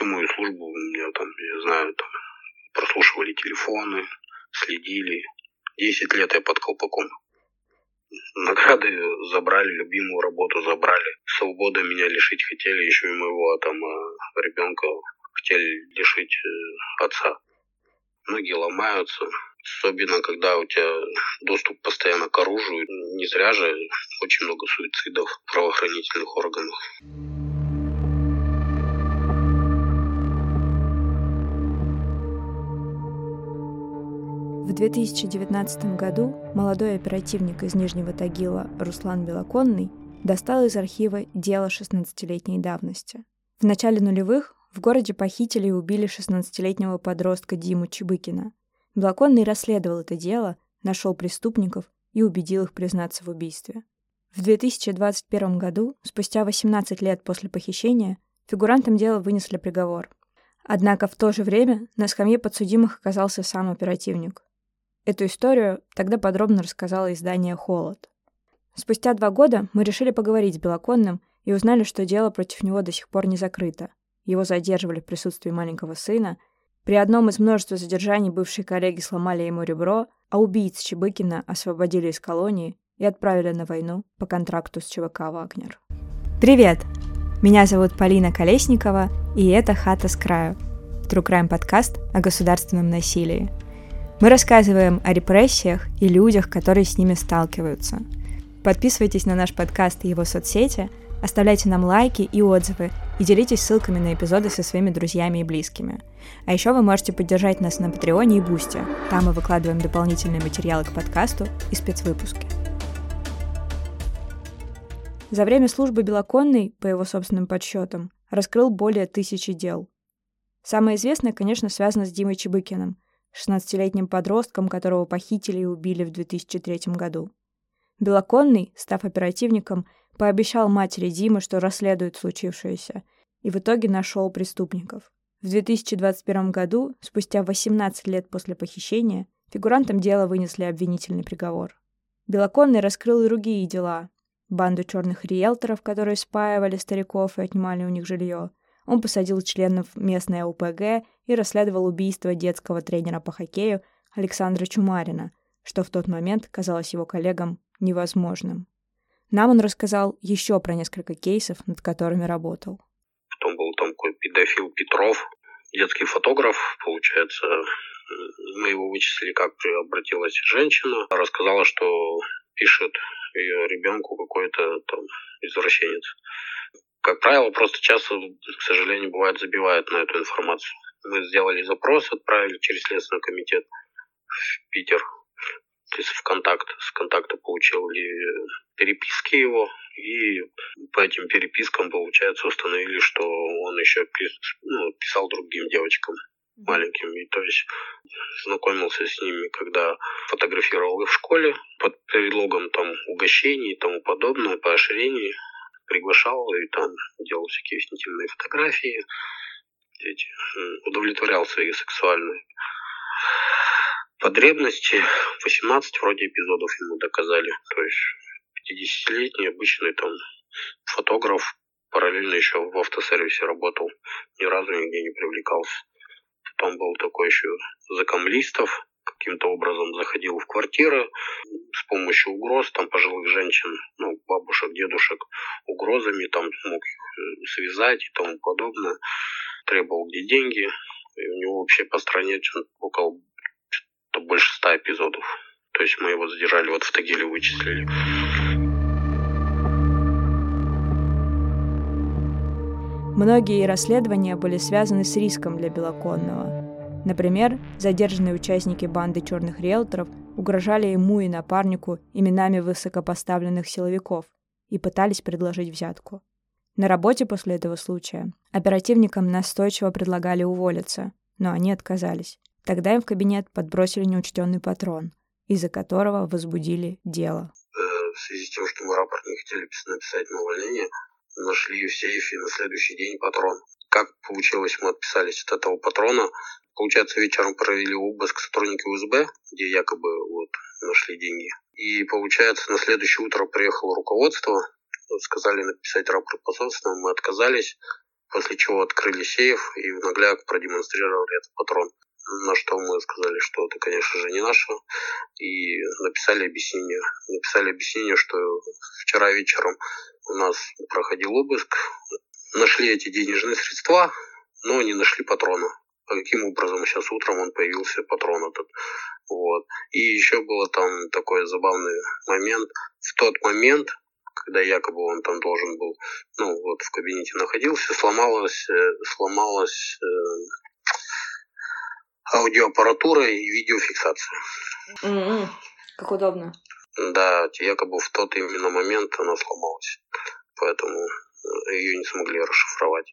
всю мою службу у меня там, я знаю, там прослушивали телефоны, следили. Десять лет я под колпаком. Награды забрали, любимую работу забрали. Свободы меня лишить хотели, еще и моего там э, ребенка хотели лишить э, отца. Многие ломаются, особенно когда у тебя доступ постоянно к оружию. Не зря же очень много суицидов в правоохранительных органах. В 2019 году молодой оперативник из Нижнего Тагила Руслан Белоконный достал из архива дело 16-летней давности. В начале нулевых в городе похитили и убили 16-летнего подростка Диму Чебыкина. Белоконный расследовал это дело, нашел преступников и убедил их признаться в убийстве. В 2021 году, спустя 18 лет после похищения, фигурантам дела вынесли приговор. Однако в то же время на скамье подсудимых оказался сам оперативник. Эту историю тогда подробно рассказала издание «Холод». Спустя два года мы решили поговорить с Белоконным и узнали, что дело против него до сих пор не закрыто. Его задерживали в присутствии маленького сына. При одном из множества задержаний бывшие коллеги сломали ему ребро, а убийц Чебыкина освободили из колонии и отправили на войну по контракту с ЧВК «Вагнер». Привет! Меня зовут Полина Колесникова, и это «Хата с краю» – True Crime подкаст о государственном насилии. Мы рассказываем о репрессиях и людях, которые с ними сталкиваются. Подписывайтесь на наш подкаст и его соцсети, оставляйте нам лайки и отзывы и делитесь ссылками на эпизоды со своими друзьями и близкими. А еще вы можете поддержать нас на Патреоне и Бусте. Там мы выкладываем дополнительные материалы к подкасту и спецвыпуски. За время службы Белоконный, по его собственным подсчетам, раскрыл более тысячи дел. Самое известное, конечно, связано с Димой Чебыкиным – 16-летним подростком, которого похитили и убили в 2003 году. Белоконный, став оперативником, пообещал матери Димы, что расследует случившееся, и в итоге нашел преступников. В 2021 году, спустя 18 лет после похищения, фигурантам дела вынесли обвинительный приговор. Белоконный раскрыл и другие дела. Банду черных риэлторов, которые спаивали стариков и отнимали у них жилье, он посадил членов местной ОПГ и расследовал убийство детского тренера по хоккею Александра Чумарина, что в тот момент казалось его коллегам невозможным. Нам он рассказал еще про несколько кейсов, над которыми работал. Потом был там такой педофил Петров, детский фотограф, получается. Мы его вычислили, как обратилась женщина, рассказала, что пишет ее ребенку какой-то там извращенец как правило, просто часто, к сожалению, бывает забивают на эту информацию. Мы сделали запрос, отправили через Следственный комитет в Питер, то есть в контакт. С контакта получили переписки его, и по этим перепискам, получается, установили, что он еще ну, писал другим девочкам маленьким. И то есть знакомился с ними, когда фотографировал их в школе под предлогом там угощений и тому подобное, поощрений приглашал и там делал всякие интимные фотографии, эти, удовлетворял свои сексуальные потребности. 18 вроде эпизодов ему доказали. То есть 50-летний обычный там фотограф, параллельно еще в автосервисе работал, ни разу нигде не привлекался. Потом был такой еще закомлистов, каким-то образом заходил в квартиры с помощью угроз там пожилых женщин, ну, бабушек, дедушек, угрозами, там мог их связать и тому подобное, требовал где деньги, и у него вообще по стране около больше ста эпизодов. То есть мы его задержали, вот в Тагиле вычислили. Многие расследования были связаны с риском для Белоконного – Например, задержанные участники банды черных риэлторов угрожали ему и напарнику именами высокопоставленных силовиков и пытались предложить взятку. На работе после этого случая оперативникам настойчиво предлагали уволиться, но они отказались. Тогда им в кабинет подбросили неучтенный патрон, из-за которого возбудили дело. Э, в связи с тем, что мы рапорт не хотели написать на увольнение, нашли в сейфе на следующий день патрон. Как получилось, мы отписались от этого патрона, Получается, вечером провели обыск сотрудники УСБ, где якобы вот нашли деньги. И получается, на следующее утро приехало руководство, сказали написать рапорт по мы отказались. после чего открыли сейф и в нагляк продемонстрировали этот патрон. На что мы сказали, что это, конечно же, не наше. И написали объяснение. Написали объяснение, что вчера вечером у нас проходил обыск. Нашли эти денежные средства, но не нашли патрона. А каким образом сейчас утром он появился, патрон этот. Вот. И еще было там такой забавный момент. В тот момент, когда якобы он там должен был, ну вот в кабинете находился, сломалась, э, сломалась э, аудиоаппаратура и видеофиксация. Mm-hmm. Как удобно. Да, якобы в тот именно момент она сломалась. Поэтому э, ее не смогли расшифровать.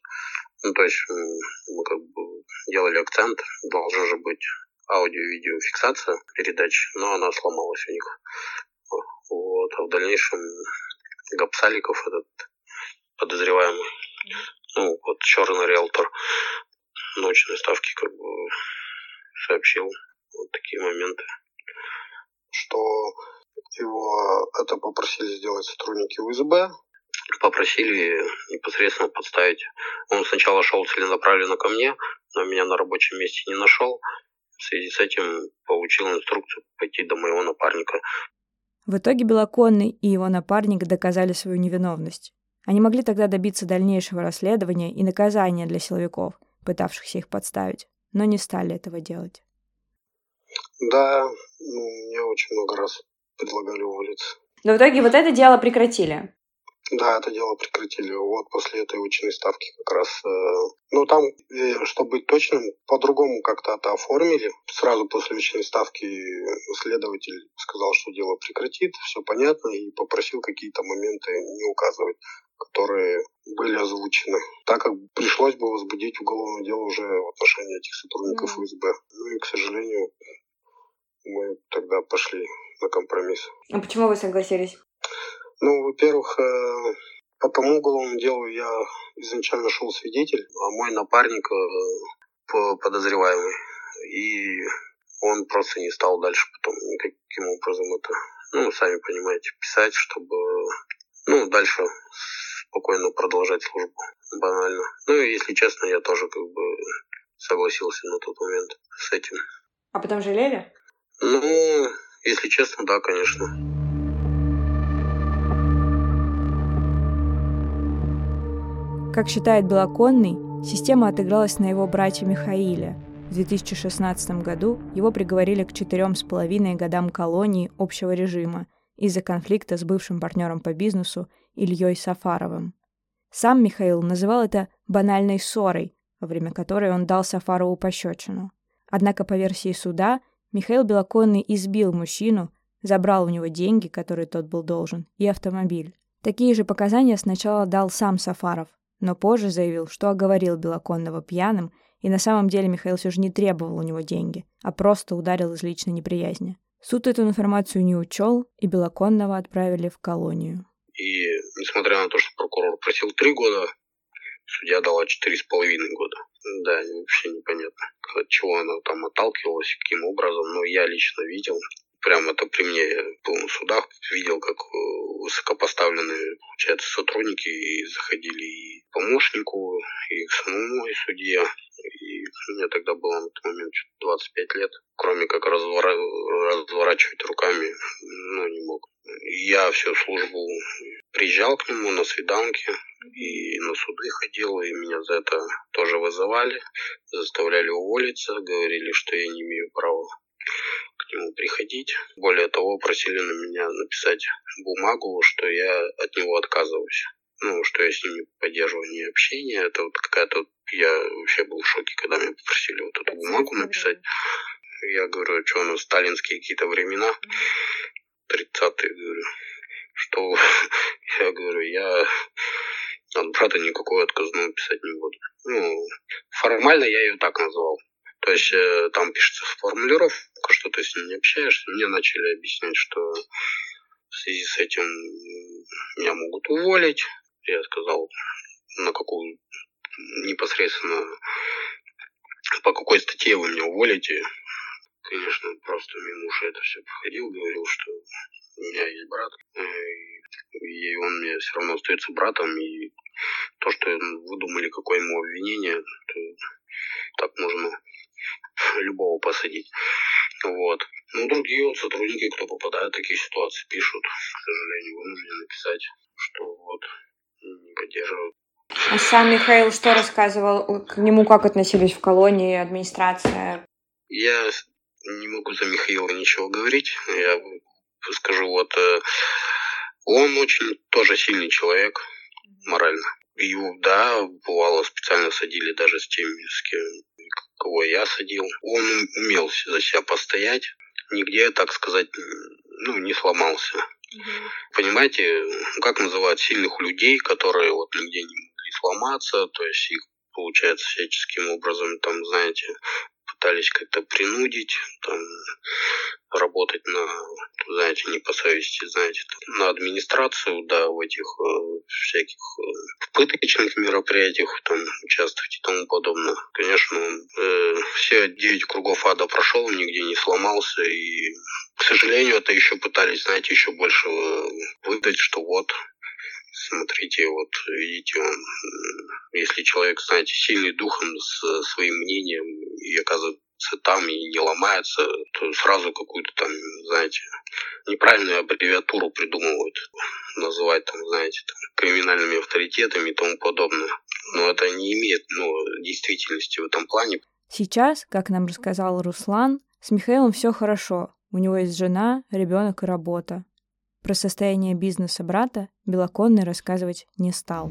Ну, то есть мы как бы делали акцент, должна же быть аудио-видеофиксация передач, но она сломалась у них. Вот. А в дальнейшем Гапсаликов, этот подозреваемый, ну, вот черный риэлтор ночной ставки как бы сообщил вот такие моменты. Что его это попросили сделать сотрудники УСБ, попросили непосредственно подставить. Он сначала шел целенаправленно ко мне, но меня на рабочем месте не нашел. В связи с этим получил инструкцию пойти до моего напарника. В итоге Белоконный и его напарник доказали свою невиновность. Они могли тогда добиться дальнейшего расследования и наказания для силовиков, пытавшихся их подставить, но не стали этого делать. Да, ну, мне очень много раз предлагали уволиться. Но в итоге вот это дело прекратили. Да, это дело прекратили. Вот после этой очной ставки как раз. Э, ну, там, э, чтобы быть точным, по-другому как-то это оформили. Сразу после очной ставки следователь сказал, что дело прекратит, все понятно, и попросил какие-то моменты не указывать которые были озвучены, так как пришлось бы возбудить уголовное дело уже в отношении этих сотрудников mm-hmm. ФСБ. Ну и, к сожалению, мы тогда пошли на компромисс. А почему вы согласились? Ну, во-первых, э, по тому уголовному делу я изначально шел свидетель, а мой напарник э, подозреваемый. И он просто не стал дальше потом никаким образом это, ну, сами понимаете, писать, чтобы, ну, дальше спокойно продолжать службу. Банально. Ну, и если честно, я тоже как бы согласился на тот момент с этим. А потом жалели? Ну, если честно, да, конечно. Как считает Белоконный, система отыгралась на его брате Михаиле. В 2016 году его приговорили к четырем с половиной годам колонии общего режима из-за конфликта с бывшим партнером по бизнесу Ильей Сафаровым. Сам Михаил называл это банальной ссорой, во время которой он дал Сафарову пощечину. Однако, по версии суда, Михаил Белоконный избил мужчину, забрал у него деньги, которые тот был должен, и автомобиль. Такие же показания сначала дал сам Сафаров, но позже заявил, что оговорил Белоконного пьяным, и на самом деле Михаил все же не требовал у него деньги, а просто ударил из личной неприязни. Суд эту информацию не учел, и Белоконного отправили в колонию. И несмотря на то, что прокурор просил три года, судья дала четыре с половиной года. Да, вообще непонятно, от чего она там отталкивалась, каким образом, но я лично видел, прямо это при мне был на судах, видел, как э, высокопоставленные, получается, сотрудники и заходили и к помощнику, и к самому и судье. И мне тогда было на тот момент 25 лет. Кроме как развора... разворачивать руками, ну, не мог. Я всю службу приезжал к нему на свиданки и на суды ходил, и меня за это тоже вызывали, заставляли уволиться, говорили, что я не имею права к нему приходить. Более того, просили на меня написать бумагу, что я от него отказываюсь. Ну, что я с ним не поддерживаю ни общения. Это вот какая-то... Я вообще был в шоке, когда меня попросили вот эту бумагу написать. Я говорю, что у нас сталинские какие-то времена. 30-е, говорю. Что я говорю, я от брата никакой отказную писать не буду. Ну, формально я ее так назвал. То есть э, там пишется формулировка, что ты с не общаешься. Мне начали объяснять, что в связи с этим меня могут уволить. Я сказал, на какую непосредственно по какой статье вы меня уволите. Конечно, просто мимо ушей это все проходил, говорил, что у меня есть брат. Э, и он мне все равно остается братом, и то, что выдумали, какое ему обвинение, так можно любого посадить. Вот. Ну, другие вот сотрудники, кто попадает в такие ситуации, пишут, к сожалению, вынуждены писать, что вот не поддерживают. А сам Михаил что рассказывал? К нему как относились в колонии, администрация? Я не могу за Михаила ничего говорить. Я скажу, вот э, он очень тоже сильный человек морально. Его, да, бывало, специально садили даже с теми, с кем, кого я садил. Он умел за себя постоять, нигде, так сказать, ну, не сломался. Угу. Понимаете, как называют сильных людей, которые вот нигде не могли сломаться, то есть их, получается, всяческим образом, там, знаете, пытались как-то принудить, там, работать на, знаете, не по совести, знаете, на администрацию, да, в этих э, всяких э, пыточных мероприятиях там участвовать и тому подобное. Конечно, э, все девять кругов ада прошел, нигде не сломался, и, к сожалению, это еще пытались, знаете, еще больше э, выдать, что вот смотрите, вот видите, он, если человек, знаете, сильный духом, с своим мнением и оказывается там и не ломается, то сразу какую-то там, знаете, неправильную аббревиатуру придумывают, называть там, знаете, там, криминальными авторитетами и тому подобное. Но это не имеет ну, действительности в этом плане. Сейчас, как нам рассказал Руслан, с Михаилом все хорошо. У него есть жена, ребенок и работа. Про состояние бизнеса брата Белоконный рассказывать не стал.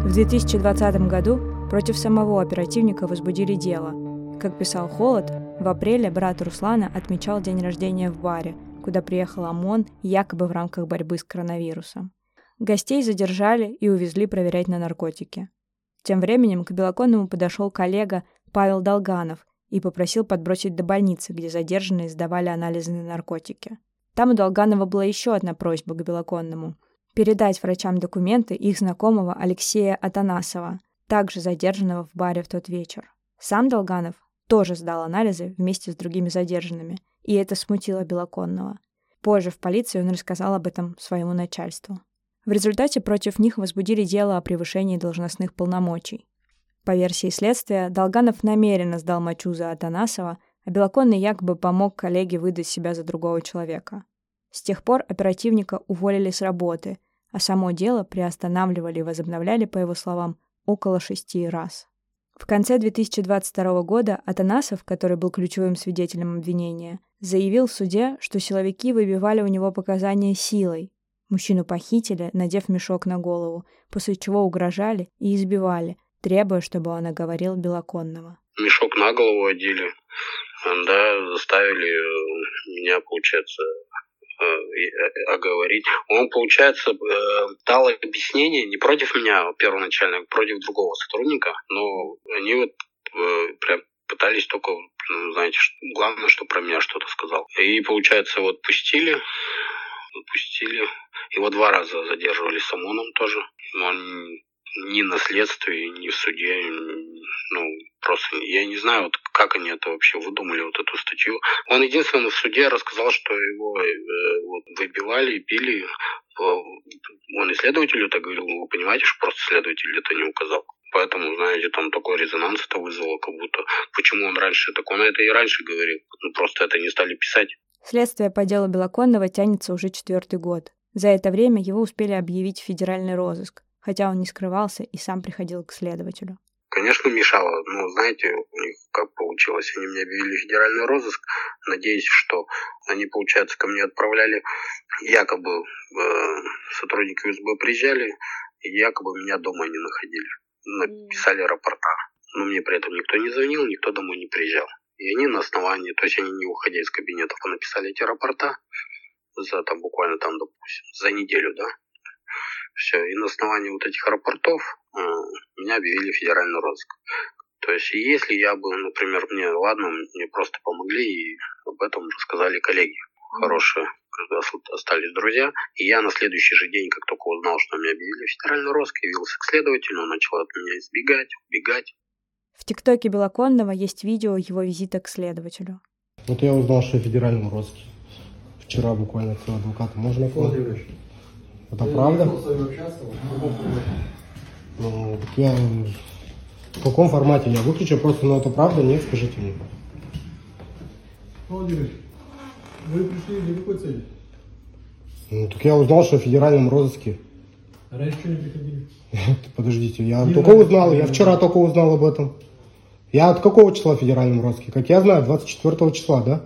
В 2020 году против самого оперативника возбудили дело. Как писал Холод, в апреле брат Руслана отмечал день рождения в баре, куда приехал ОМОН якобы в рамках борьбы с коронавирусом. Гостей задержали и увезли проверять на наркотики. Тем временем к Белоконному подошел коллега Павел Долганов и попросил подбросить до больницы, где задержанные сдавали анализы на наркотики. Там у Долганова была еще одна просьба к Белоконному – передать врачам документы их знакомого Алексея Атанасова, также задержанного в баре в тот вечер. Сам Долганов тоже сдал анализы вместе с другими задержанными, и это смутило Белоконного. Позже в полиции он рассказал об этом своему начальству. В результате против них возбудили дело о превышении должностных полномочий. По версии следствия, Долганов намеренно сдал мочу за Атанасова, а Белоконный якобы помог коллеге выдать себя за другого человека. С тех пор оперативника уволили с работы, а само дело приостанавливали и возобновляли, по его словам, около шести раз. В конце 2022 года Атанасов, который был ключевым свидетелем обвинения, заявил в суде, что силовики выбивали у него показания силой. Мужчину похитили, надев мешок на голову, после чего угрожали и избивали – требуя, чтобы он оговорил Белоконного. Мешок на голову одели, да, заставили меня, получается, оговорить. Он, получается, дал объяснение не против меня первоначально, а против другого сотрудника, но они вот прям пытались только, ну, знаете, главное, что про меня что-то сказал. И, получается, вот пустили, пустили. Его два раза задерживали с ОМОНом тоже. Он ни на следствии, ни в суде, ну, просто я не знаю, вот как они это вообще выдумали, вот эту статью. Он единственный в суде рассказал, что его э, вот, выбивали, били. Он и следователю это говорил, вы понимаете, что просто следователь это не указал. Поэтому, знаете, там такой резонанс это вызвало, как будто почему он раньше так он это и раньше говорил. Ну, просто это не стали писать. Следствие по делу Белоконного тянется уже четвертый год. За это время его успели объявить в федеральный розыск хотя он не скрывался и сам приходил к следователю. Конечно, мешало. Но знаете, у них как получилось. Они мне объявили федеральный розыск, надеясь, что они, получается, ко мне отправляли, якобы э, сотрудники УСБ приезжали, и якобы меня дома не находили. Написали рапорта. Но мне при этом никто не звонил, никто домой не приезжал. И они на основании, то есть они не уходя из кабинетов, написали эти рапорта за там буквально там, допустим, за неделю, да, все. И на основании вот этих рапортов э, меня объявили федеральный розыск. То есть, если я бы, например, мне, ладно, мне просто помогли и об этом рассказали коллеги хорошие, когда остались друзья. И я на следующий же день, как только узнал, что меня объявили федеральный розыск, явился к следователю, он начал от меня избегать, убегать. В ТикТоке Белоконного есть видео его визита к следователю. Вот я узнал, что я в федеральном розыске. Вчера буквально с адвокатом. Можно фото? Это правда? Ну, так я... В каком формате я выключу? Просто, ну это правда? Нет, скажите мне. Владимир, вы пришли для какой цели? Ну, так я узнал, что в федеральном розыске. А раньше что не приходили? Подождите, я Не только надо. узнал, я вчера только узнал об этом. Я от какого числа в федеральном розыске? Как я знаю, 24 числа, да?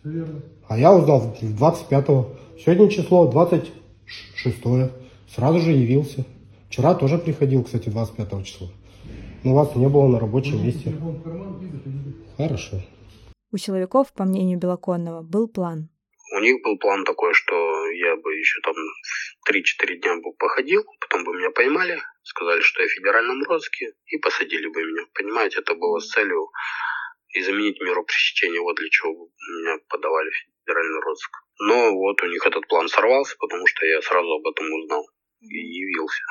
Все верно. А я узнал 25-го. Сегодня число 26 Сразу же явился. Вчера тоже приходил, кстати, 25 числа. Но вас не было на рабочем Положите месте. Хорошо. У силовиков, по мнению Белоконного, был план. У них был план такой, что я бы еще там 3-4 дня бы походил, потом бы меня поймали, сказали, что я в федеральном розыске, и посадили бы меня. Понимаете, это было с целью и заменить меру пресечения, вот для чего меня подавали в федеральный розыск. Но вот у них этот план сорвался, потому что я сразу об этом узнал и явился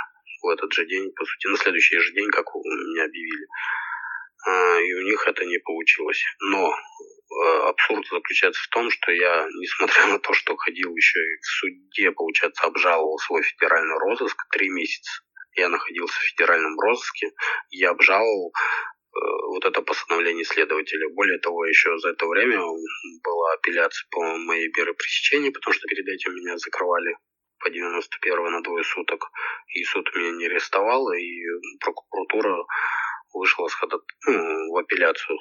в этот же день, по сути, на следующий же день, как у меня объявили. А, И у них это не получилось. Но э, абсурд заключается в том, что я, несмотря на то, что ходил еще и в суде, получается, обжаловал свой федеральный розыск три месяца. Я находился в федеральном розыске, я обжаловал вот это постановление следователя. Более того, еще за это время была апелляция по моей мере пресечения, потому что перед этим меня закрывали по 91 на двое суток. И суд меня не арестовал, и прокуратура вышла с хода, ну, в апелляцию.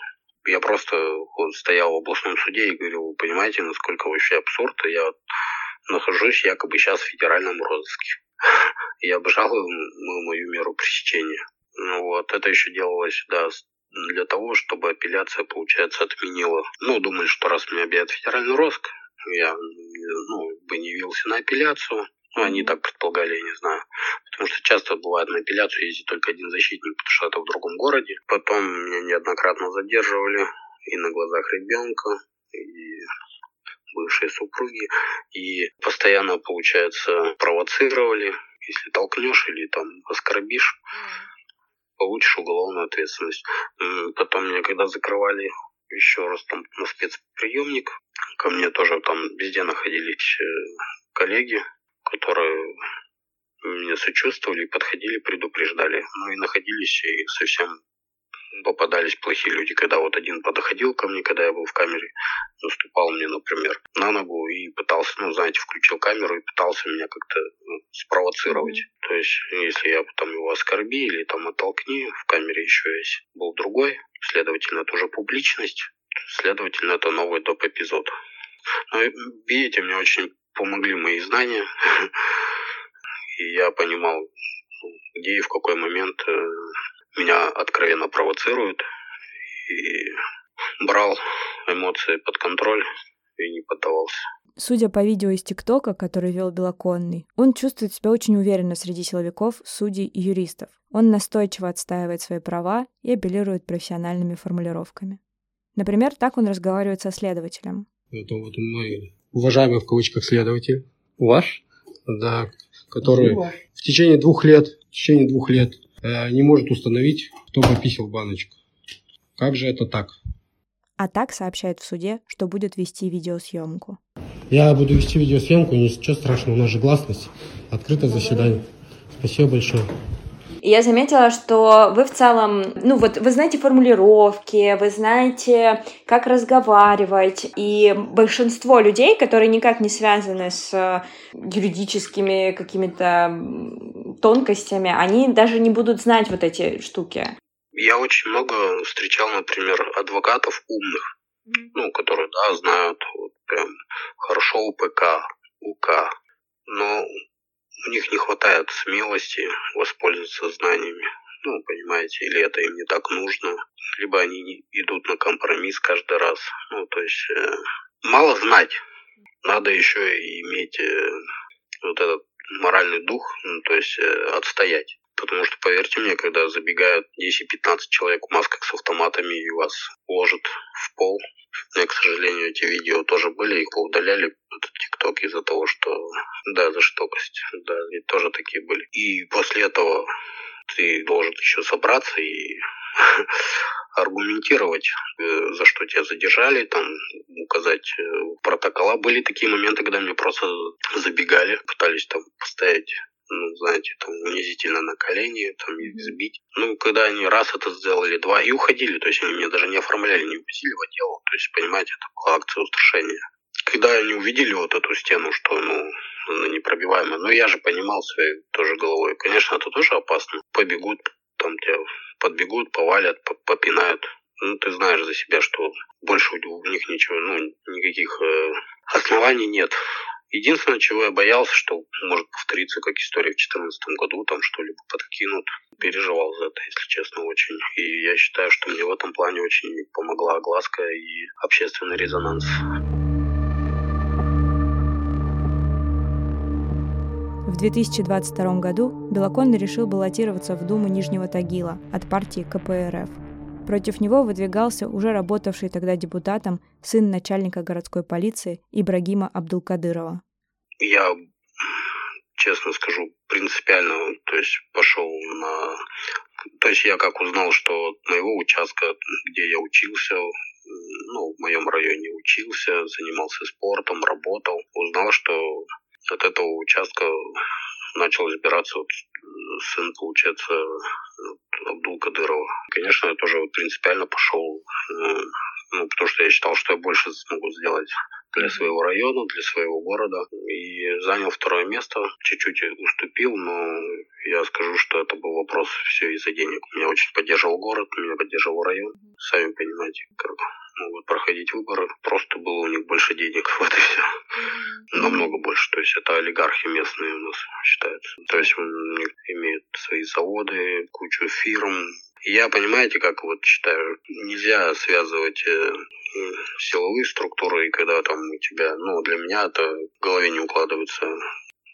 Я просто вот стоял в областном суде и говорил, вы понимаете, насколько вообще абсурд, я вот нахожусь якобы сейчас в федеральном розыске. Я обжалую мою меру пресечения. Ну вот, это еще делалось, да, для того, чтобы апелляция, получается, отменила. Ну, думали, что раз меня объявят федеральный розыск, я, ну, бы не явился на апелляцию. Ну, они так предполагали, я не знаю. Потому что часто бывает на апелляцию ездит только один защитник, потому что это в другом городе. Потом меня неоднократно задерживали и на глазах ребенка, и бывшие супруги. И постоянно, получается, провоцировали. Если толкнешь или там оскорбишь, получишь уголовную ответственность. Потом меня когда закрывали еще раз там на спецприемник, ко мне тоже там везде находились э, коллеги, которые мне сочувствовали, подходили, предупреждали. Ну и находились и совсем попадались плохие люди, когда вот один подходил ко мне, когда я был в камере, наступал мне, например, на ногу и пытался, ну, знаете, включил камеру и пытался меня как-то ну, спровоцировать. То есть, если я там его оскорби или там оттолкни, в камере еще есть был другой, следовательно, это уже публичность, следовательно, это новый доп. эпизод. Но, видите, мне очень помогли мои знания, и я понимал, ну, где и в какой момент э, меня откровенно провоцируют, и брал эмоции под контроль и не поддавался. Судя по видео из ТикТока, который вел Белоконный, он чувствует себя очень уверенно среди силовиков, судей и юристов. Он настойчиво отстаивает свои права и апеллирует профессиональными формулировками. Например, так он разговаривает со следователем. Это вот мой уважаемый в кавычках следователь. Ваш? Да. Который в течение двух лет, в течение двух лет не может установить, кто пописал баночку. Как же это так? А так сообщает в суде, что будет вести видеосъемку. Я буду вести видеосъемку, ничего страшного, у нас же гласность. Открытое заседание. Спасибо большое. Я заметила, что вы в целом, ну вот вы знаете формулировки, вы знаете, как разговаривать, и большинство людей, которые никак не связаны с э, юридическими какими-то тонкостями, они даже не будут знать вот эти штуки. Я очень много встречал, например, адвокатов умных, ну, которые, да, знают вот прям хорошо УПК, УК, но у них не хватает смелости воспользоваться знаниями. Ну, понимаете, или это им не так нужно, либо они не идут на компромисс каждый раз. Ну, то есть э, мало знать, надо еще и иметь э, вот этот моральный дух, ну, то есть э, отстоять. Потому что, поверьте мне, когда забегают 10-15 человек в масках с автоматами и вас ложат в пол, меня, к сожалению, эти видео тоже были, их поудаляли, этот ТикТок из-за того, что, да, за жестокость, да, и тоже такие были. И после этого ты должен еще собраться и аргументировать, э, за что тебя задержали, там указать э, протокола. Были такие моменты, когда мне просто забегали, пытались там поставить ну, знаете, там, унизительно на колени, там, избить. Ну, когда они раз это сделали, два, и уходили, то есть они меня даже не оформляли, не увозили в отдел, то есть, понимаете, это была акция устрашения. Когда они увидели вот эту стену, что, ну, она непробиваемая, ну, я же понимал своей тоже головой, конечно, это тоже опасно. Побегут, там тебя подбегут, повалят, попинают. Ну, ты знаешь за себя, что больше у них ничего, ну, никаких э, оснований нет. Единственное, чего я боялся, что может повториться, как история в 2014 году, там что-либо подкинут. Переживал за это, если честно, очень. И я считаю, что мне в этом плане очень помогла огласка и общественный резонанс. В 2022 году Белоконный решил баллотироваться в Думу Нижнего Тагила от партии КПРФ – Против него выдвигался уже работавший тогда депутатом сын начальника городской полиции Ибрагима Абдулкадырова. Я, честно скажу, принципиально, то есть пошел на... То есть я как узнал, что от моего участка, где я учился, ну, в моем районе учился, занимался спортом, работал, узнал, что от этого участка начал избираться вот сын, получается, Абдул Кадырова. Конечно, я тоже вот принципиально пошел, э, ну, потому что я считал, что я больше смогу сделать для своего района, для своего города. И занял второе место, чуть-чуть уступил, но я скажу, что это был вопрос все из-за денег. Меня очень поддерживал город, меня поддерживал район. Сами понимаете, как могут проходить выборы. Просто было у них больше денег, вот и все. Намного больше. То есть это олигархи местные у нас считаются. То есть они имеют свои заводы, кучу фирм. Я, понимаете, как вот считаю, нельзя связывать э, силовые структуры, и когда там у тебя, ну, для меня это в голове не укладывается.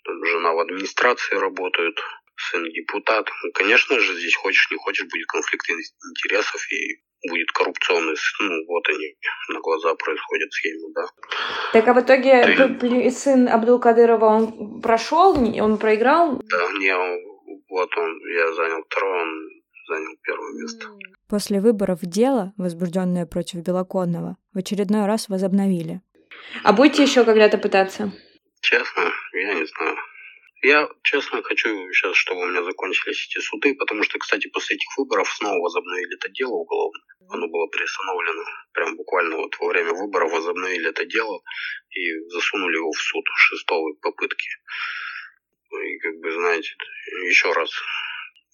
Жена в администрации работает, сын депутат. Ну, конечно же, здесь хочешь не хочешь, будет конфликт интересов и будет коррупционный, ну, вот они на глаза происходят схемы, да. Так а в итоге Ты... сын Абдулкадырова, он прошел, он проиграл? Да, не, вот он, я занял второе, он занял первое место. После выборов дело, возбужденное против Белоконного, в очередной раз возобновили. А будете еще когда-то пытаться? Честно, я не знаю. Я, честно, хочу сейчас, чтобы у меня закончились эти суды, потому что, кстати, после этих выборов снова возобновили это дело уголовное. Оно было приостановлено. Прям буквально вот во время выборов возобновили это дело и засунули его в суд шестой попытки. И как бы, знаете, еще раз.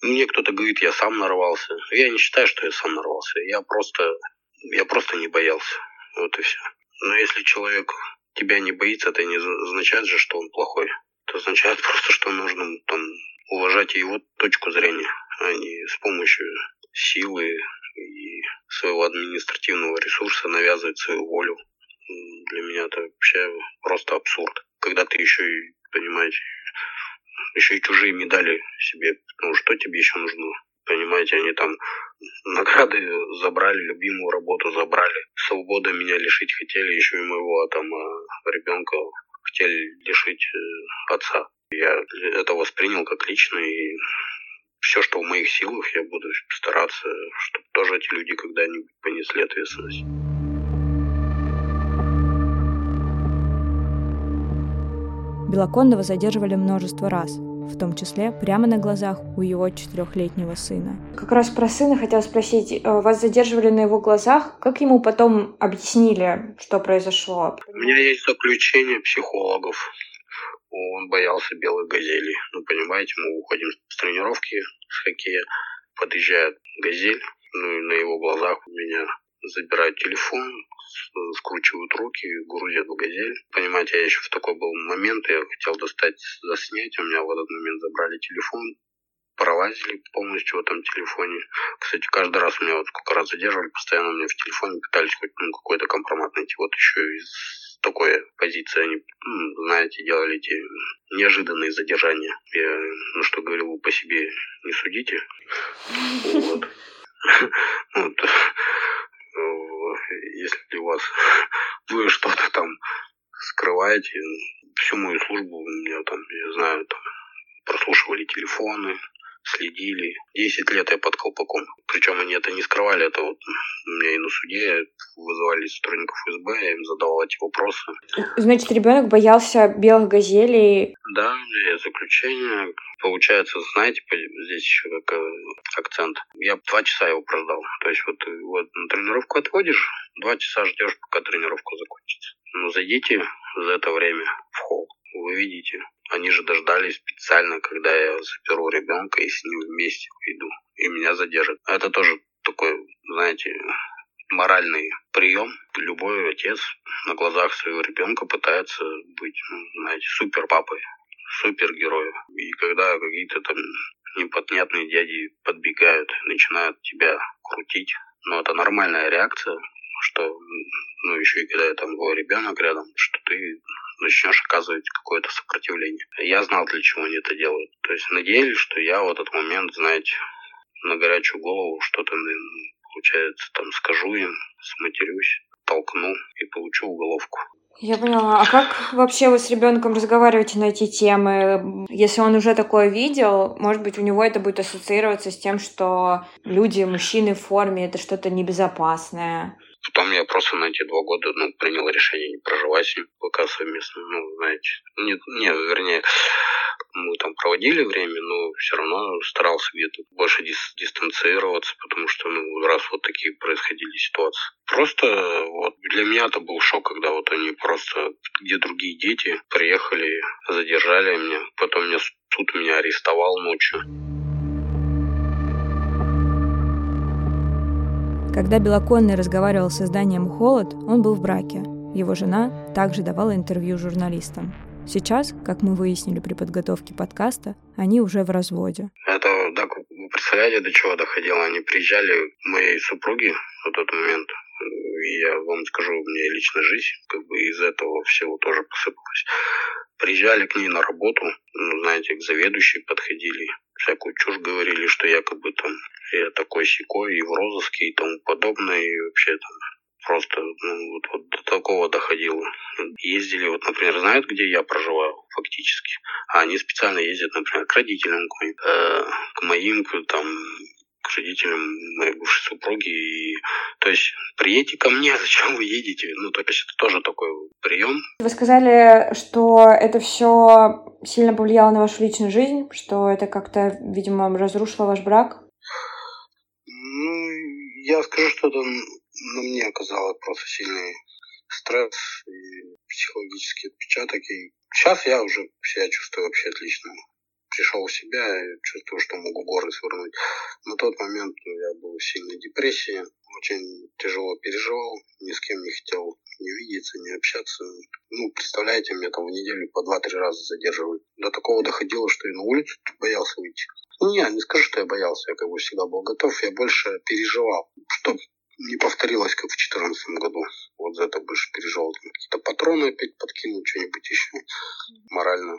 Мне кто-то говорит, я сам нарвался. Я не считаю, что я сам нарвался. Я просто, я просто не боялся. Вот и все. Но если человек тебя не боится, это не означает же, что он плохой. Это означает просто, что нужно там уважать его точку зрения, а не с помощью силы и своего административного ресурса навязывать свою волю. Для меня это вообще просто абсурд. Когда ты еще и, понимаете, еще и чужие медали себе, ну что тебе еще нужно? Понимаете, они там награды забрали, любимую работу забрали, свободы меня лишить хотели, еще и моего там а, ребенка хотели лишить э, отца. Я это воспринял как личное, и все, что в моих силах, я буду стараться, чтобы тоже эти люди когда-нибудь понесли ответственность. Белоконного задерживали множество раз, в том числе прямо на глазах у его четырехлетнего сына. Как раз про сына хотела спросить. Э, вас задерживали на его глазах. Как ему потом объяснили, что произошло? У меня есть заключение психологов. Он боялся белых газелей. Ну, понимаете, мы уходим с тренировки, с хоккея. Подъезжает газель, ну и на его глазах у меня забирают телефон, скручивают руки, грузят в газель. Понимаете, я еще в такой был момент, я хотел достать, заснять, у меня в этот момент забрали телефон, пролазили полностью в этом телефоне. Кстати, каждый раз меня вот сколько раз задерживали, постоянно меня в телефоне пытались хоть ну, какой-то компромат найти. Вот еще из такой позиции они, ну, знаете, делали эти неожиданные задержания. Я, ну что говорил, по себе не судите. Вот. если у вас вы что-то там скрываете, всю мою службу у меня там, я знаю, там прослушивали телефоны, следили. Десять лет я под колпаком. Причем они это не скрывали, это вот у меня и на суде вызывали сотрудников ФСБ, я им задавал эти вопросы. Значит, ребенок боялся белых газелей. Да, у меня есть заключение. Получается, знаете, здесь еще как э, акцент. Я два часа его прождал. То есть вот, вот на тренировку отводишь, два часа ждешь, пока тренировка закончится. Ну, зайдите за это время в холл. Вы видите, они же дождались специально, когда я заберу ребенка и с ним вместе уйду. И меня задержат. Это тоже такой, знаете, моральный прием. Любой отец на глазах своего ребенка пытается быть, ну, знаете, супер папой, супергероем. И когда какие-то там непонятные дяди подбегают, начинают тебя крутить, ну, это нормальная реакция, что, ну, еще и когда там твой ребенок рядом, что ты начнешь оказывать какое-то сопротивление. Я знал, для чего они это делают. То есть надеялись, что я в этот момент, знаете, на горячую голову что-то, получается, там скажу им, сматерюсь, толкну и получу уголовку. Я поняла. А как вообще вы с ребенком разговариваете на эти темы? Если он уже такое видел, может быть, у него это будет ассоциироваться с тем, что люди, мужчины в форме, это что-то небезопасное. Потом я просто на эти два года ну, принял решение не проживать с ним пока совместно. Ну, знаете, не, не, вернее, мы там проводили время, но все равно старался где-то больше дис дистанцироваться, потому что, ну, раз вот такие происходили ситуации. Просто вот для меня это был шок, когда вот они просто, где другие дети, приехали, задержали меня, потом меня суд меня арестовал ночью. Когда Белоконный разговаривал с изданием «Холод», он был в браке. Его жена также давала интервью журналистам. Сейчас, как мы выяснили при подготовке подкаста, они уже в разводе. Это, да, вы представляете, до чего доходило? Они приезжали к моей супруге в тот момент, я вам скажу, у меня личная жизнь как бы из этого всего тоже посыпалась. Приезжали к ней на работу, ну, знаете, к заведующей подходили, всякую чушь говорили, что якобы там я такой секой и в розыске и тому подобное, и вообще там просто ну, вот, вот до такого доходило. Ездили, вот, например, знают, где я проживаю фактически, а они специально ездят, например, к родителям, к моим, э, к моим там, к родителям моей бывшей супруги. И, то есть приедете ко мне, зачем вы едете? Ну, то есть это тоже такой прием. Вы сказали, что это все сильно повлияло на вашу личную жизнь, что это как-то, видимо, разрушило ваш брак? Ну, я скажу, что это на мне оказало просто сильный стресс и психологический отпечаток. И сейчас я уже себя чувствую вообще отлично пришел в себя чувствую, что могу горы свернуть. На тот момент я был в сильной депрессии, очень тяжело переживал, ни с кем не хотел не видеться, не общаться. Ну, представляете, меня там в неделю по два-три раза задерживали. До такого доходило, что и на улицу боялся выйти. Ну, не, не скажу, что я боялся, я как бы всегда был готов, я больше переживал, чтобы не повторилось, как в 2014 году. Вот за это больше переживал. Какие-то патроны опять подкинуть, что-нибудь еще. Морально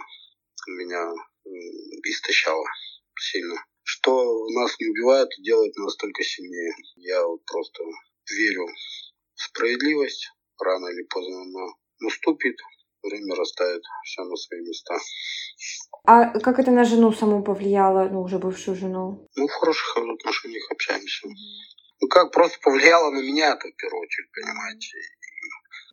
меня истощало сильно. Что нас не убивает, делает нас только сильнее. Я вот просто верю в справедливость. Рано или поздно она наступит. Время расставит все на свои места. А как это на жену саму повлияло, ну, уже бывшую жену? Ну, в хороших отношениях общаемся. Ну, как просто повлияло на меня это в первую очередь, понимаете.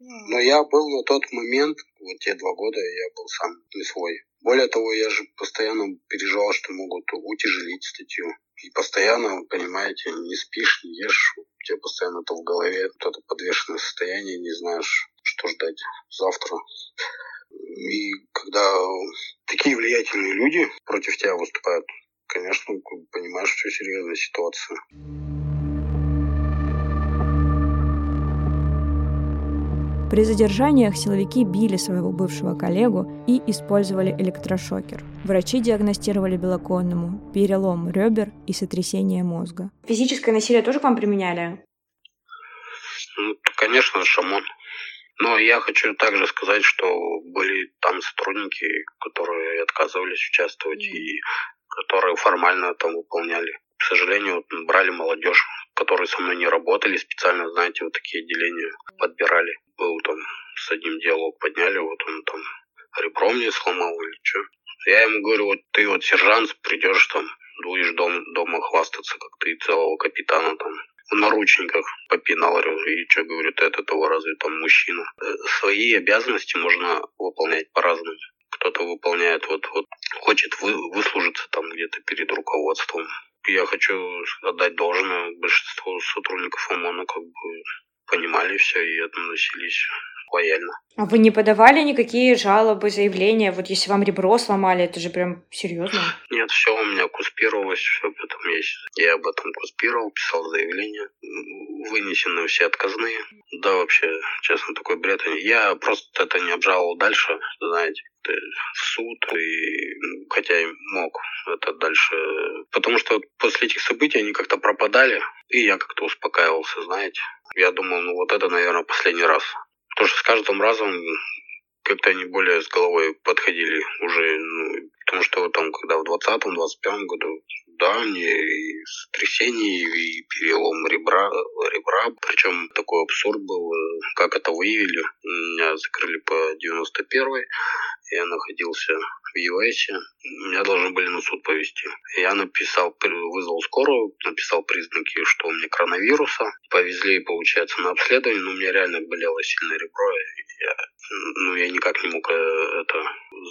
Но я был на тот момент, вот те два года, я был сам не свой. Более того, я же постоянно переживал, что могут утяжелить статью. И постоянно, понимаете, не спишь, не ешь, у тебя постоянно это в голове, вот это подвешенное состояние, не знаешь, что ждать завтра. И когда такие влиятельные люди против тебя выступают, конечно, понимаешь, что серьезная ситуация. При задержаниях силовики били своего бывшего коллегу и использовали электрошокер. Врачи диагностировали Белоконному перелом ребер и сотрясение мозга. Физическое насилие тоже к вам применяли? Ну, конечно, шамон. Но я хочу также сказать, что были там сотрудники, которые отказывались участвовать и которые формально там выполняли. К сожалению, вот брали молодежь, которые со мной не работали, специально, знаете, вот такие отделения подбирали. Был там с одним диалог подняли, вот он там ребро мне сломал или что. Я ему говорю, вот ты вот сержант, придешь там будешь дом, дома хвастаться, как ты целого капитана там наручниках попинал, и что, говорю, ты от этого разве там мужчина? Э, свои обязанности можно выполнять по-разному. Кто-то выполняет, вот, вот хочет вы, выслужиться там где-то перед руководством. Я хочу отдать должное большинству сотрудников ОМОНа, как бы понимали все и относились лояльно. А вы не подавали никакие жалобы, заявления? Вот если вам ребро сломали, это же прям серьезно. Нет, все у меня куспировалось, все об этом есть. Я об этом куспировал, писал заявление. Вынесены все отказные. Да, вообще, честно, такой бред. Я просто это не обжаловал дальше, знаете, в суд, и хотя и мог это дальше. Потому что после этих событий они как-то пропадали, и я как-то успокаивался, знаете. Я думал, ну вот это, наверное, последний раз. Потому что с каждым разом как-то они более с головой подходили уже, ну, потому что там, когда в 20-21 году, да, мне и сотрясение, и перелом ребра, ребра, причем такой абсурд был, как это выявили, меня закрыли по 91 я находился в ЮАСе, меня должны были на суд повезти. Я написал, вызвал скорую, написал признаки, что у меня коронавируса. Повезли, получается, на обследование, но у меня реально болело сильное ребро. И я, ну, я никак не мог э, это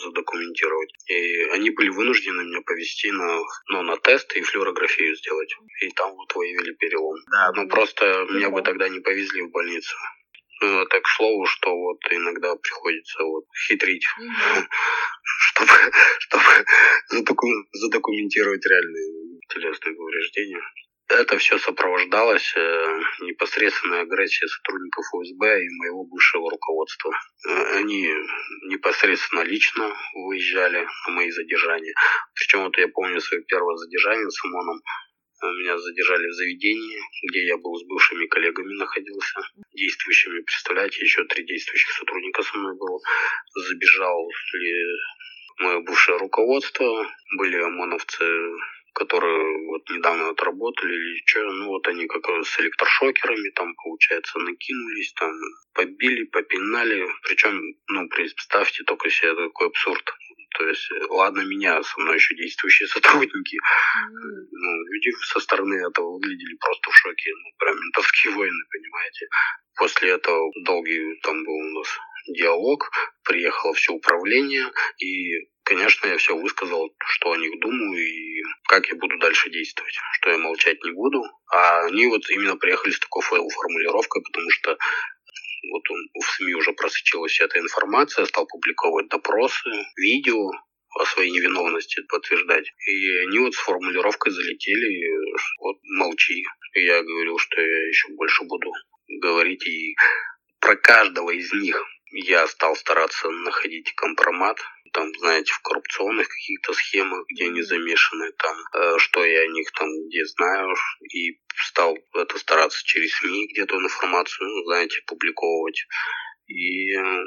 задокументировать. И они были вынуждены меня повезти на, ну, на тест и флюорографию сделать. И там вот выявили перелом. Да, ну просто меня бы тогда не повезли в больницу. Ну, это к слову, что вот иногда приходится вот хитрить, mm-hmm. чтобы, чтобы задокументировать реальные телесные повреждения. Это все сопровождалось э, непосредственной агрессией сотрудников ФСБ и моего бывшего руководства. Э, они непосредственно лично выезжали на мои задержания. Причем вот я помню свое первое задержание с ОМОНом. Меня задержали в заведении, где я был с бывшими коллегами находился, действующими. Представляете, еще три действующих сотрудника со мной было. Забежал мое бывшее руководство, были ОМОНовцы, которые вот недавно отработали или что, ну вот они как с электрошокерами там, получается, накинулись, там, побили, попинали, причем, ну, представьте только себе такой абсурд. То есть, э, ладно, меня, со мной еще действующие сотрудники. Mm. Ну, люди со стороны этого выглядели просто в шоке. Ну, прям ментовские войны, понимаете. После этого долгий там был у нас диалог, приехало все управление, и, конечно, я все высказал, что о них думаю и как я буду дальше действовать, что я молчать не буду. А они вот именно приехали с такой формулировкой, потому что вот он, в СМИ уже просочилась эта информация, стал публиковать допросы, видео о своей невиновности подтверждать. И они вот с формулировкой залетели, вот молчи. И я говорил, что я еще больше буду говорить и про каждого из них я стал стараться находить компромат, там, знаете, в коррупционных каких-то схемах, где они замешаны, там, э, что я о них там где знаю, и стал это стараться через СМИ где-то информацию, ну, знаете, публиковывать. И э,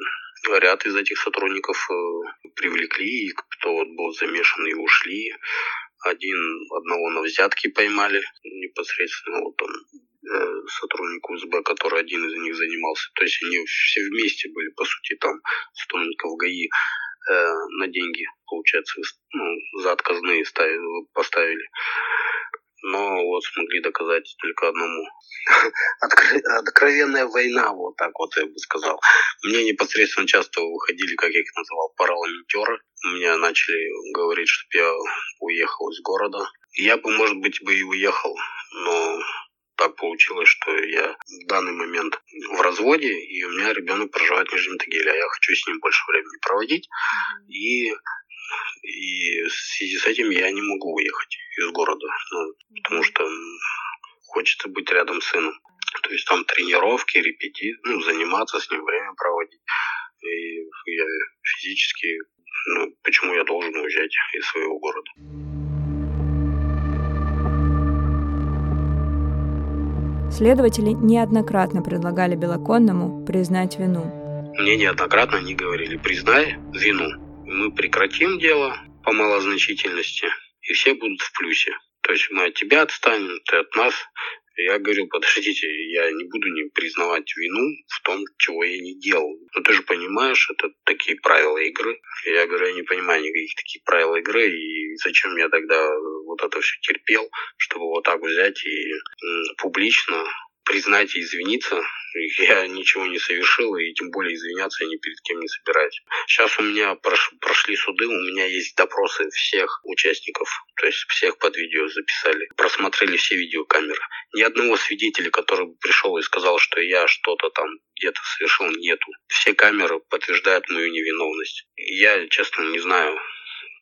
ряд из этих сотрудников э, привлекли, и кто вот был замешан и ушли. Один, одного на взятки поймали непосредственно, вот он сотрудник УСБ, который один из них занимался. То есть они все вместе были, по сути, там сотрудников ГАИ э, на деньги, получается, ну, за отказные ставили, поставили. Но вот смогли доказать только одному. Откровенная война, вот так вот я бы сказал. Мне непосредственно часто выходили, как я их называл, парламентеры. Мне начали говорить, чтобы я уехал из города. Я бы, может быть, бы и уехал, но так получилось, что я в данный момент в разводе, и у меня ребенок проживает в Нижнем Тагиле, а я хочу с ним больше времени проводить. И, и в связи с этим я не могу уехать из города, ну, потому что хочется быть рядом с сыном. То есть там тренировки, репетиции, ну, заниматься с ним, время проводить. И я физически, ну, почему я должен уезжать из своего города. Следователи неоднократно предлагали Белоконному признать вину. Мне неоднократно они говорили, признай вину. Мы прекратим дело по малозначительности, и все будут в плюсе. То есть мы от тебя отстанем, ты от нас. Я говорил, подождите, я не буду не признавать вину в том, чего я не делал. Но ты же понимаешь, это такие правила игры. Я говорю, я не понимаю никаких таких правил игры, и зачем я тогда вот это все терпел, чтобы вот так взять и публично признать и извиниться. Я ничего не совершил, и тем более извиняться я ни перед кем не собираюсь. Сейчас у меня прошли суды, у меня есть допросы всех участников, то есть всех под видео записали. Просмотрели все видеокамеры. Ни одного свидетеля, который пришел и сказал, что я что-то там где-то совершил, нету. Все камеры подтверждают мою невиновность. Я, честно, не знаю,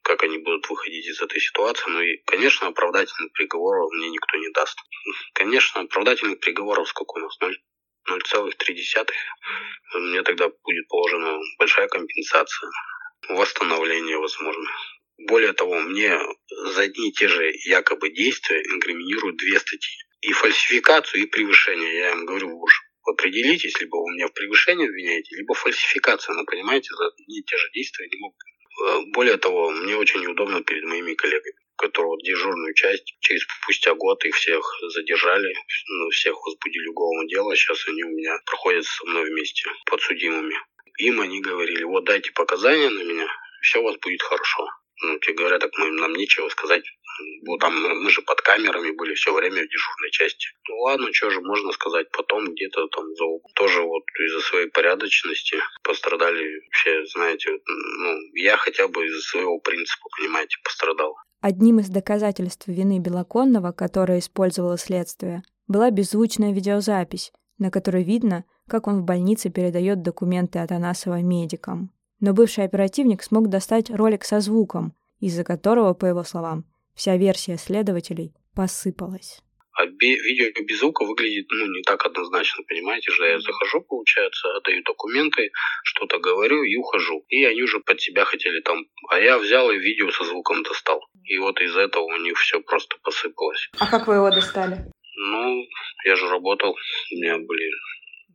как они будут выходить из этой ситуации. Ну и, конечно, оправдательных приговоров мне никто не даст. Конечно, оправдательных приговоров сколько у нас? 0,3. Мне тогда будет положена большая компенсация, восстановление, возможно. Более того, мне за одни и те же якобы действия инкриминируют две статьи. И фальсификацию, и превышение. Я им говорю, уж определитесь, либо вы меня в превышении обвиняете, либо фальсификация. Но понимаете, за одни и те же действия не могут более того, мне очень неудобно перед моими коллегами, которые вот дежурную часть через спустя год их всех задержали, ну, всех возбудили уголовное дело, сейчас они у меня проходят со мной вместе подсудимыми. Им они говорили, вот дайте показания на меня, все у вас будет хорошо. Ну, тебе говорят, так мы, нам нечего сказать. Вот там мы же под камерами были все время в дежурной части. Ну ладно, что же можно сказать потом где-то там за тоже вот из-за своей порядочности пострадали все, знаете, ну я хотя бы из-за своего принципа, понимаете, пострадал. Одним из доказательств вины Белоконного, которое использовало следствие, была беззвучная видеозапись, на которой видно, как он в больнице передает документы от Анасова медикам. Но бывший оперативник смог достать ролик со звуком, из-за которого, по его словам, вся версия следователей посыпалась. А видео без звука выглядит ну, не так однозначно, понимаете же. Я захожу, получается, отдаю документы, что-то говорю и ухожу. И они уже под себя хотели там. А я взял и видео со звуком достал. И вот из этого у них все просто посыпалось. А как вы его достали? Ну, я же работал, у меня были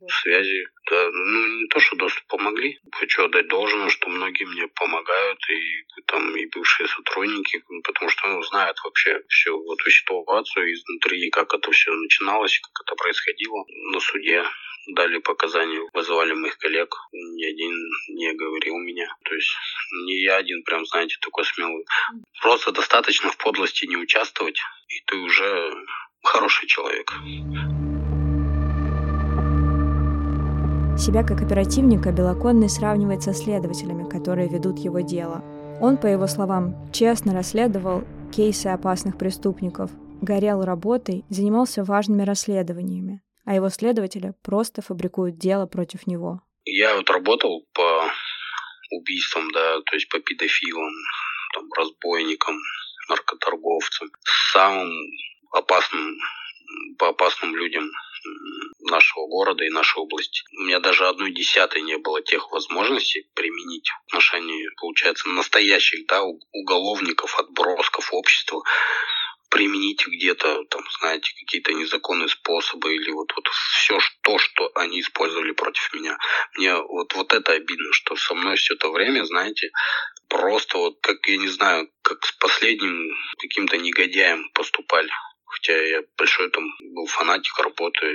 связи. Да, ну, не то, что доступ помогли. Хочу отдать должное, что многие мне помогают, и там и бывшие сотрудники, потому что ну, знают вообще всю эту ситуацию изнутри, как это все начиналось, как это происходило на суде дали показания, вызывали моих коллег, ни один не говорил меня. То есть не я один прям, знаете, такой смелый. Просто достаточно в подлости не участвовать, и ты уже хороший человек. Себя как оперативника Белоконный сравнивает со следователями, которые ведут его дело. Он, по его словам, честно расследовал кейсы опасных преступников, горел работой, занимался важными расследованиями, а его следователи просто фабрикуют дело против него. Я вот работал по убийствам, да, то есть по педофилам, там, разбойникам, наркоторговцам, самым опасным, по опасным людям нашего города и нашей области. У меня даже одной десятой не было тех возможностей применить в отношении, получается, настоящих да, уголовников, отбросков общества, применить где-то, там, знаете, какие-то незаконные способы или вот, вот все то, что они использовали против меня. Мне вот, вот это обидно, что со мной все это время, знаете, просто вот как, я не знаю, как с последним каким-то негодяем поступали хотя я большой там был фанатик работы,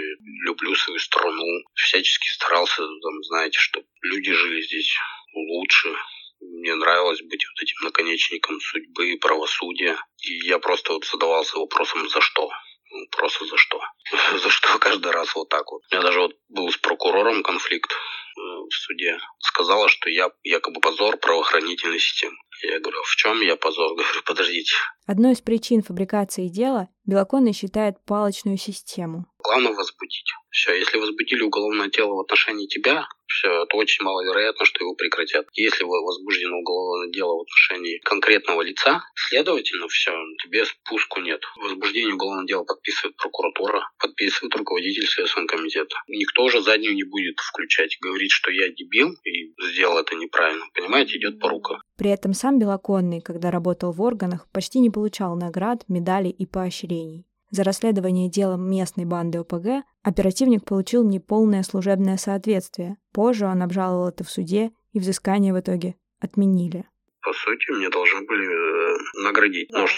люблю свою страну, всячески старался, там, знаете, чтобы люди жили здесь лучше, мне нравилось быть вот этим наконечником судьбы, правосудия. И я просто вот задавался вопросом, за что? Ну, просто за что? за что каждый раз вот так вот? У меня даже вот был с прокурором конфликт в суде. Сказала, что я якобы позор правоохранительной системы. Я говорю, «А в чем я позор? Говорю, подождите. Одной из причин фабрикации дела Белоконный считает палочную систему. Главное возбудить. Все, если возбудили уголовное дело в отношении тебя, все, это очень маловероятно, что его прекратят. Если возбуждено уголовное дело в отношении конкретного лица, следовательно, все, тебе спуску нет. Возбуждение уголовного дела подписывает прокуратура, подписывает руководитель Следственного комитета. Никто уже заднюю не будет включать. Говорит, что я дебил и сделал это неправильно. Понимаете, идет порука. При этом сам Белоконный, когда работал в органах, почти не получал наград, медалей и поощрений. За расследование дела местной банды ОПГ оперативник получил неполное служебное соответствие. Позже он обжаловал это в суде, и взыскание в итоге отменили. По сути, мне должны были э, наградить. Да. Но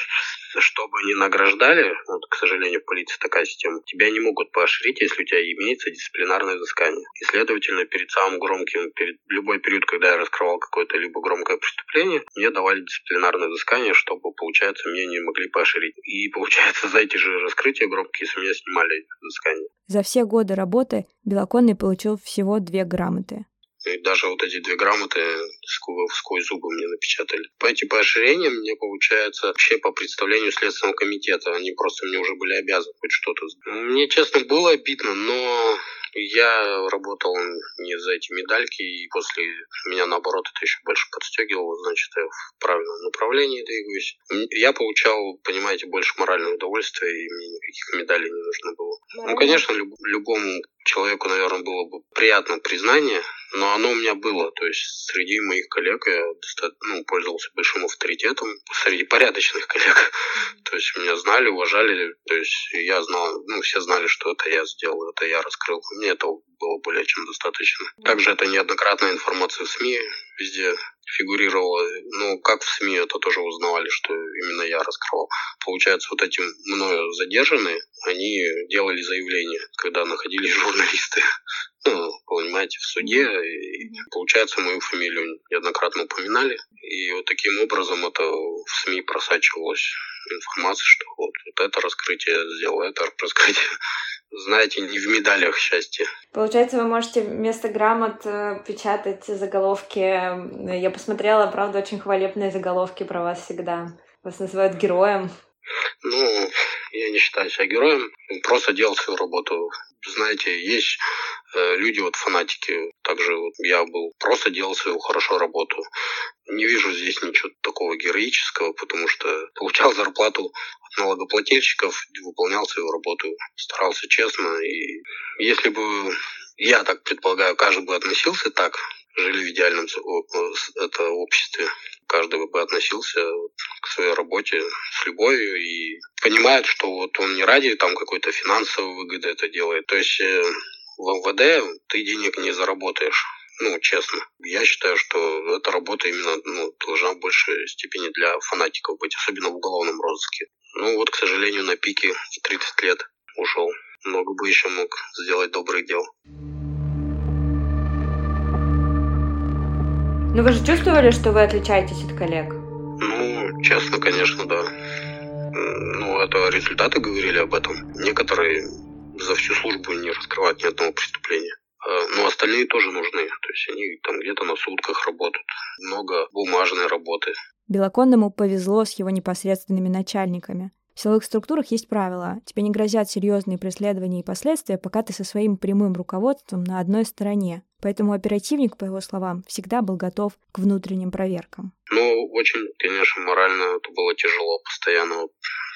чтобы не награждали, вот, к сожалению, в полиции такая система, тебя не могут поощрить, если у тебя имеется дисциплинарное взыскание. И, следовательно, перед самым громким, перед любой период, когда я раскрывал какое-то либо громкое преступление, мне давали дисциплинарное взыскание, чтобы, получается, мне не могли поощрить. И, получается, за эти же раскрытия громкие с меня снимали взыскание. За все годы работы Белоконный получил всего две грамоты. И даже вот эти две грамоты сквозь, зубы мне напечатали. По эти поощрения мне, получается, вообще по представлению Следственного комитета, они просто мне уже были обязаны хоть что-то. Мне, честно, было обидно, но я работал не за эти медальки, и после меня, наоборот, это еще больше подстегивало, значит, я в правильном направлении двигаюсь. Я получал, понимаете, больше морального удовольствия, и мне никаких медалей не нужно было. Ну, конечно, люб, любому человеку, наверное, было бы приятно признание, но оно у меня было. То есть среди моих коллег я ну, пользовался большим авторитетом, среди порядочных коллег. То есть меня знали, уважали. То есть я знал, ну, все знали, что это я сделал, это я раскрыл. Мне этого было более чем достаточно. Также это неоднократная информация в СМИ везде фигурировала. Ну, как в СМИ это тоже узнавали, что именно я раскрывал. Получается, вот эти мною задержанные, они делали заявление, когда находились журналисты. Ну, понимаете, в суде. И, получается, мою фамилию неоднократно упоминали. И вот таким образом это в СМИ просачивалось информация, что вот, вот это раскрытие сделал, это раскрытие знаете, не в медалях счастье. Получается, вы можете вместо грамот э, печатать заголовки. Я посмотрела, правда, очень хвалебные заголовки про вас всегда. Вас называют героем. Ну, я не считаю себя героем, просто делал свою работу. Знаете, есть э, люди, вот фанатики, также вот я был, просто делал свою хорошо работу. Не вижу здесь ничего такого героического, потому что получал зарплату налогоплательщиков, выполнял свою работу, старался честно. И если бы, я так предполагаю, каждый бы относился так, жили в идеальном это обществе, каждый бы относился к своей работе с любовью и понимает, что вот он не ради там какой-то финансовой выгоды это делает. То есть э, в МВД ты денег не заработаешь. Ну, честно. Я считаю, что эта работа именно ну, должна в большей степени для фанатиков быть, особенно в уголовном розыске. Ну вот, к сожалению, на пике в 30 лет ушел. Много бы еще мог сделать добрых дел. Но вы же чувствовали, что вы отличаетесь от коллег? Ну, честно, конечно, да. Ну, это результаты говорили об этом. Некоторые за всю службу не раскрывают ни одного преступления. А, но остальные тоже нужны. То есть они там где-то на сутках работают. Много бумажной работы. Белоконному повезло с его непосредственными начальниками. В силовых структурах есть правила. Тебе не грозят серьезные преследования и последствия, пока ты со своим прямым руководством на одной стороне. Поэтому оперативник, по его словам, всегда был готов к внутренним проверкам. Ну, очень, конечно, морально это было тяжело. Постоянно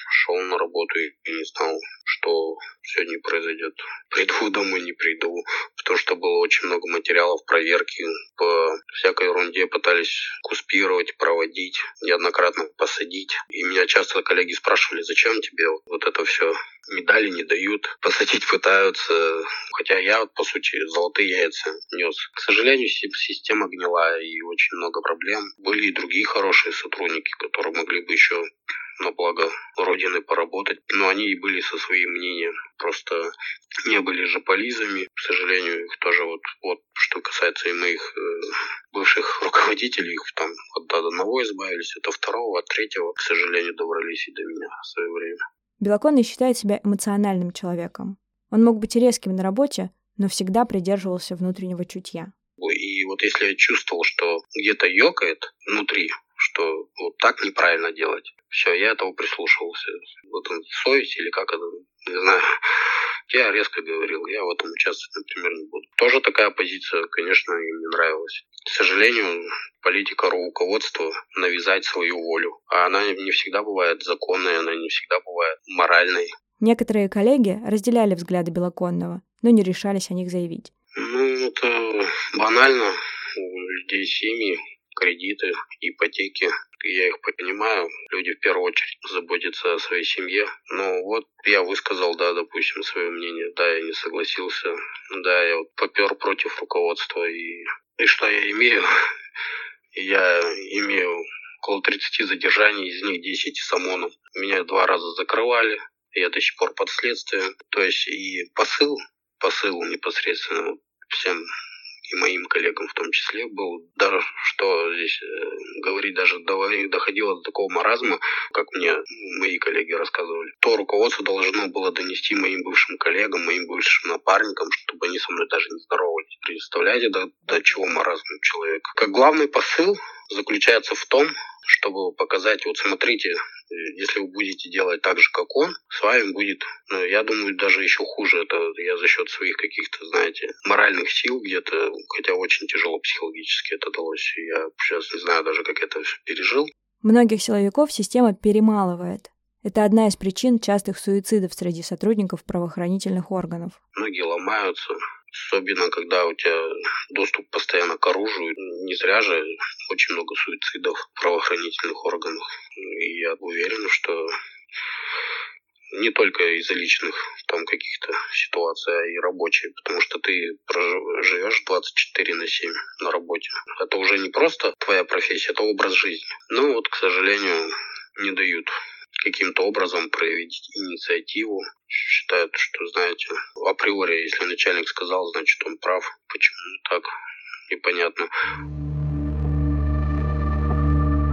шел на работу и не знал, что сегодня произойдет. Приду домой, не приду. Потому что было очень много материалов проверки. По всякой ерунде пытались куспировать, проводить, неоднократно посадить. И меня часто коллеги спрашивали, зачем тебе вот это все медали не дают, посадить пытаются. Хотя я, по сути, золотые яйца нес. К сожалению, система гнила и очень много проблем. Были и другие хорошие сотрудники, которые могли бы еще на благо Родины поработать. Но они и были со своим мнением. Просто не были же полизами. К сожалению, их тоже вот, вот что касается и моих э, бывших руководителей, их там от одного избавились, от второго, от третьего, к сожалению, добрались и до меня в свое время. Белоконный считает себя эмоциональным человеком. Он мог быть резким на работе, но всегда придерживался внутреннего чутья. И вот если я чувствовал, что где-то ёкает внутри, что вот так неправильно делать. Все, я этого прислушивался. Вот он, совесть или как это, не знаю. Я резко говорил, я в этом участвовать, например, не буду. Тоже такая позиция, конечно, им не нравилась. К сожалению, политика руководства навязать свою волю. А она не всегда бывает законной, она не всегда бывает моральной. Некоторые коллеги разделяли взгляды Белоконного, но не решались о них заявить. Ну, это банально. У людей семьи, кредиты, ипотеки. Я их понимаю. Люди в первую очередь заботятся о своей семье. Но вот я высказал, да, допустим, свое мнение. Да, я не согласился. Да, я вот попер против руководства. И, и что я имею? Я имею около 30 задержаний, из них 10 с ОМОНом. Меня два раза закрывали, я до сих пор под следствием. То есть и посыл, посыл непосредственно всем и моим коллегам в том числе был, даже что здесь э, говорить даже доходило до такого маразма, как мне мои коллеги рассказывали. То руководство должно было донести моим бывшим коллегам, моим бывшим напарникам, чтобы они со мной даже не здоровались. Представляете, до, до чего маразм человека. Как главный посыл заключается в том, чтобы показать, вот смотрите, если вы будете делать так же, как он, с вами будет, ну, я думаю, даже еще хуже. Это я за счет своих каких-то, знаете, моральных сил где-то, хотя очень тяжело психологически это далось. Я сейчас не знаю даже, как это пережил. Многих силовиков система перемалывает. Это одна из причин частых суицидов среди сотрудников правоохранительных органов. Многие ломаются, Особенно, когда у тебя доступ постоянно к оружию. Не зря же очень много суицидов в правоохранительных органах. И я уверен, что не только из-за личных там каких-то ситуаций, а и рабочие, потому что ты живешь 24 на 7 на работе. Это уже не просто твоя профессия, это образ жизни. Ну вот, к сожалению, не дают каким-то образом проявить инициативу. Считают, что, знаете, априори, если начальник сказал, значит он прав. Почему так? Непонятно.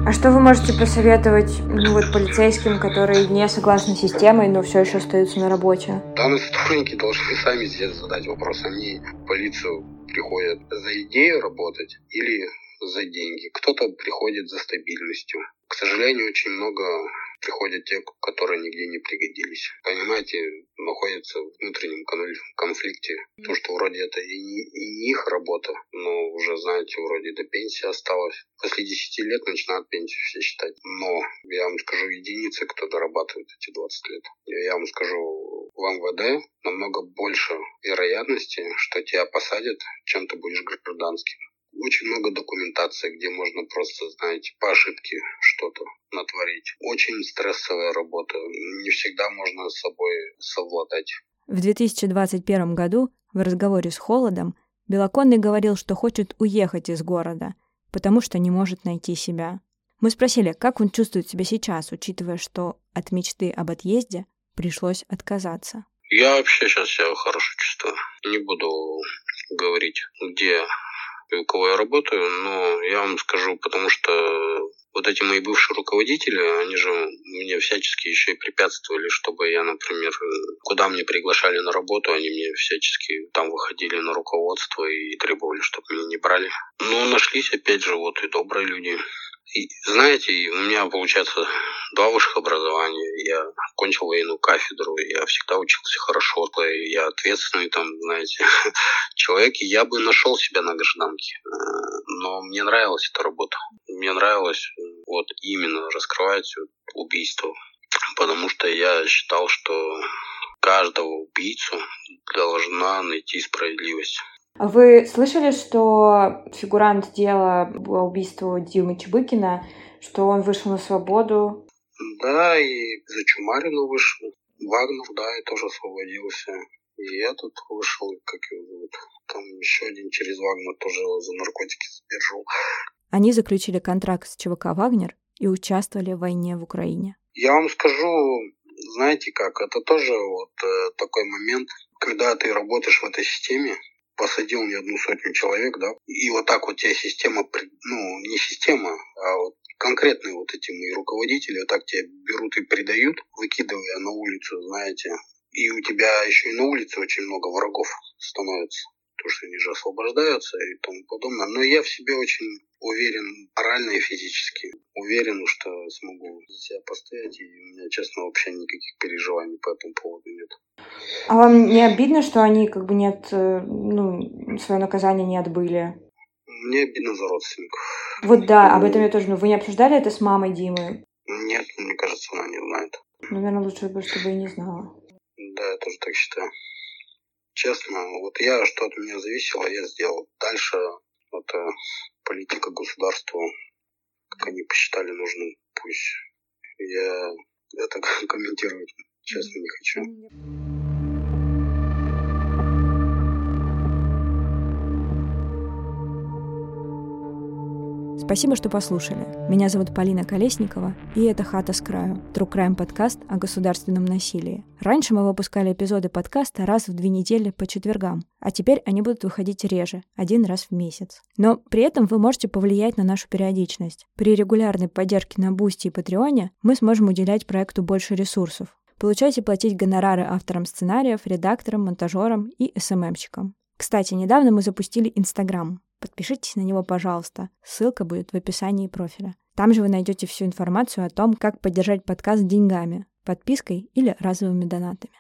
А что вы можете посоветовать ну, вот, полицейским, которые не согласны с системой, но все еще остаются на работе? Данные сотрудники должны сами себе задать вопрос. Они в полицию приходят за идею работать или за деньги. Кто-то приходит за стабильностью. К сожалению, очень много приходят те, которые нигде не пригодились. Понимаете, находятся в внутреннем конфликте. То, что вроде это и не, и не их работа, но уже, знаете, вроде до пенсии осталось. После 10 лет начинают пенсию все считать. Но я вам скажу, единицы, кто дорабатывает эти 20 лет. Я вам скажу, в МВД намного больше вероятности, что тебя посадят, чем ты будешь гражданским очень много документации, где можно просто, знаете, по ошибке что-то натворить. Очень стрессовая работа. Не всегда можно с собой совладать. В 2021 году в разговоре с Холодом Белоконный говорил, что хочет уехать из города, потому что не может найти себя. Мы спросили, как он чувствует себя сейчас, учитывая, что от мечты об отъезде пришлось отказаться. Я вообще сейчас себя хорошо чувствую. Не буду говорить, где и у кого я работаю, но я вам скажу, потому что вот эти мои бывшие руководители, они же мне всячески еще и препятствовали, чтобы я, например, куда мне приглашали на работу, они мне всячески там выходили на руководство и требовали, чтобы меня не брали. Но нашлись опять же вот и добрые люди. И, знаете, у меня, получается, два высших образования. Я кончил военную кафедру, я всегда учился хорошо, я ответственный там, знаете, человек, и я бы нашел себя на гражданке. Э, но мне нравилась эта работа. Мне нравилось вот именно раскрывать убийство. Потому что я считал, что каждого убийцу должна найти справедливость. А вы слышали, что фигурант дела по убийству Димы Чебыкина, что он вышел на свободу? Да, и за Чумарину вышел. Вагнер, да, и тоже освободился. И я тут вышел, как его зовут. Там еще один через Вагнер тоже его за наркотики задержал. Они заключили контракт с ЧВК «Вагнер» и участвовали в войне в Украине. Я вам скажу, знаете как, это тоже вот э, такой момент, когда ты работаешь в этой системе, посадил не одну сотню человек, да, и вот так вот тебя система, ну, не система, а вот конкретные вот эти мои руководители вот так тебя берут и предают, выкидывая на улицу, знаете, и у тебя еще и на улице очень много врагов становится потому что они же освобождаются и тому подобное. Но я в себе очень уверен морально и физически. Уверен, что смогу за себя постоять, и у меня, честно, вообще никаких переживаний по этому поводу нет. А вам не обидно, что они как бы нет, э, ну, свое наказание не отбыли? Мне обидно за родственников. Вот да, об этом я тоже, ну, вы не обсуждали это с мамой Димы? Нет, мне кажется, она не знает. Наверное, лучше бы, чтобы и не знала. Да, я тоже так считаю честно, вот я, что от меня зависело, я сделал. Дальше это политика государства, как они посчитали нужным. Пусть я это комментировать, честно, не хочу. Спасибо, что послушали. Меня зовут Полина Колесникова, и это «Хата с краю» — True Crime подкаст о государственном насилии. Раньше мы выпускали эпизоды подкаста раз в две недели по четвергам, а теперь они будут выходить реже, один раз в месяц. Но при этом вы можете повлиять на нашу периодичность. При регулярной поддержке на Boosty и Патреоне мы сможем уделять проекту больше ресурсов. Получайте платить гонорары авторам сценариев, редакторам, монтажерам и СММщикам. Кстати, недавно мы запустили Инстаграм. Подпишитесь на него, пожалуйста. Ссылка будет в описании профиля. Там же вы найдете всю информацию о том, как поддержать подкаст деньгами, подпиской или разовыми донатами.